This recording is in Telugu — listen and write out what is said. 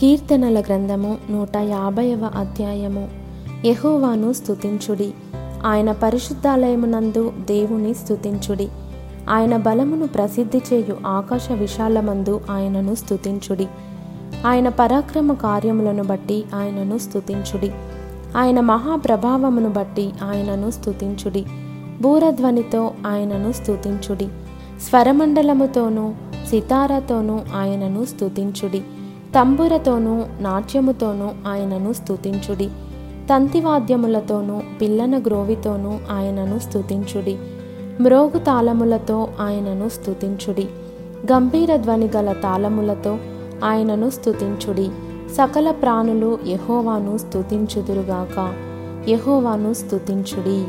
కీర్తనల గ్రంథము నూట యాభైవ అధ్యాయము. యహోవాను స్థుతించుడి ఆయన పరిశుద్ధాలయమునందు దేవుని స్థుతించుడి ఆయన బలమును ప్రసిద్ధి చేయు ఆకాశ విశాలమందు ఆయనను స్థుతించుడి ఆయన పరాక్రమ కార్యములను బట్టి ఆయనను స్థుతించుడి ఆయన మహాప్రభావమును బట్టి ఆయనను స్థుతించుడి బూరధ్వనితో ఆయనను స్థుతించుడి స్వరమండలముతోనూ సితారతోనూ ఆయనను స్థుతించుడి తంబురతోనూ నాట్యముతోనూ ఆయనను స్తుతించుడి. తంతివాద్యములతోనూ పిల్లన గ్రోవితోనూ ఆయనను స్థుతించుడి మ్రోగు తాళములతో ఆయనను స్తుతించుడి. గంభీర ధ్వని గల తాళములతో ఆయనను స్థుతించుడి సకల ప్రాణులు యహోవాను స్థుతించుదురుగాక యహోవాను స్థుతించుడి